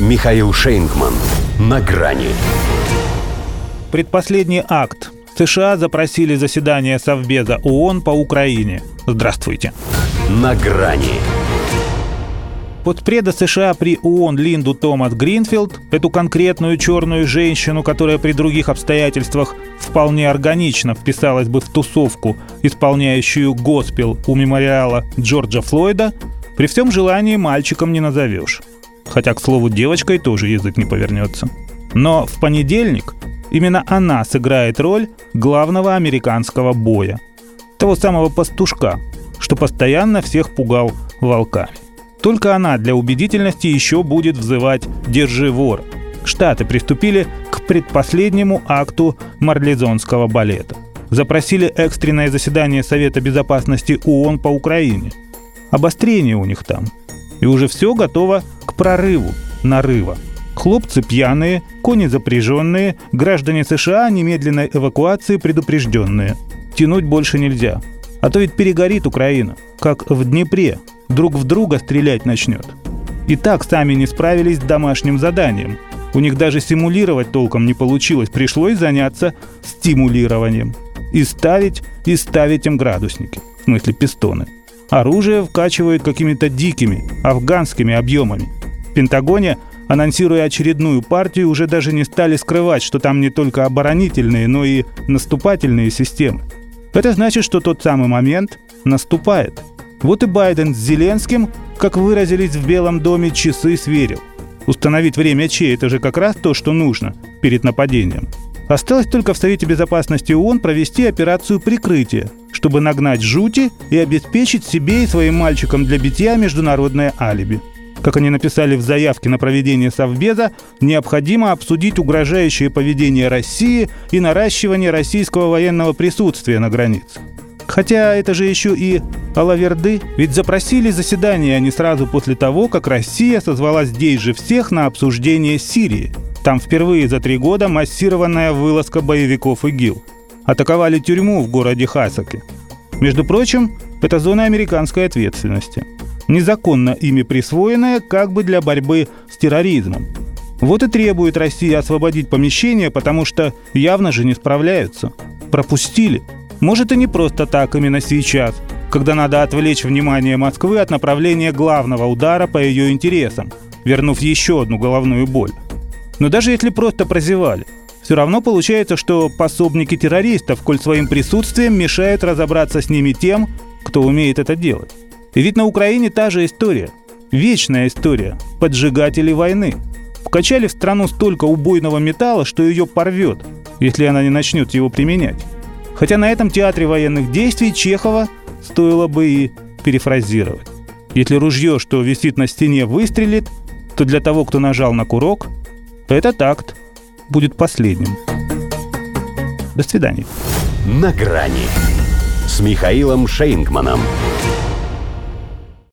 Михаил Шейнгман. На грани. Предпоследний акт. США запросили заседание Совбеза ООН по Украине. Здравствуйте. На грани. Подпреда США при ООН Линду Томас Гринфилд, эту конкретную черную женщину, которая при других обстоятельствах вполне органично вписалась бы в тусовку, исполняющую госпел у мемориала Джорджа Флойда, при всем желании мальчиком не назовешь. Хотя, к слову, девочкой тоже язык не повернется. Но в понедельник именно она сыграет роль главного американского боя. Того самого пастушка, что постоянно всех пугал волками. Только она для убедительности еще будет взывать «Держи вор». Штаты приступили к предпоследнему акту марлезонского балета. Запросили экстренное заседание Совета Безопасности ООН по Украине. Обострение у них там. И уже все готово прорыву, нарыва. Хлопцы пьяные, кони запряженные, граждане США немедленной эвакуации предупрежденные. Тянуть больше нельзя. А то ведь перегорит Украина, как в Днепре, друг в друга стрелять начнет. И так сами не справились с домашним заданием. У них даже симулировать толком не получилось, пришлось заняться стимулированием. И ставить, и ставить им градусники, в смысле пистоны. Оружие вкачивают какими-то дикими, афганскими объемами. Пентагоне, анонсируя очередную партию, уже даже не стали скрывать, что там не только оборонительные, но и наступательные системы. Это значит, что тот самый момент наступает – вот и Байден с Зеленским, как выразились в Белом доме, часы сверил. Установить время Че – это же как раз то, что нужно перед нападением. Осталось только в Совете Безопасности ООН провести операцию прикрытия, чтобы нагнать жути и обеспечить себе и своим мальчикам для битья международное алиби. Как они написали в заявке на проведение Совбеза, необходимо обсудить угрожающее поведение России и наращивание российского военного присутствия на границе. Хотя это же еще и Алаверды, ведь запросили заседание они сразу после того, как Россия созвала здесь же всех на обсуждение Сирии. Там впервые за три года массированная вылазка боевиков ИГИЛ. Атаковали тюрьму в городе Хасаке. Между прочим, это зона американской ответственности. Незаконно ими присвоенная как бы для борьбы с терроризмом. Вот и требует Россия освободить помещение, потому что явно же не справляются. Пропустили – может и не просто так именно сейчас, когда надо отвлечь внимание Москвы от направления главного удара по ее интересам, вернув еще одну головную боль. Но даже если просто прозевали, все равно получается, что пособники террористов, коль своим присутствием мешают разобраться с ними тем, кто умеет это делать. Ведь на Украине та же история. Вечная история. Поджигатели войны. Вкачали в страну столько убойного металла, что ее порвет, если она не начнет его применять. Хотя на этом театре военных действий Чехова стоило бы и перефразировать. Если ружье, что висит на стене, выстрелит, то для того, кто нажал на курок, этот акт будет последним. До свидания. На грани с Михаилом Шейнгманом.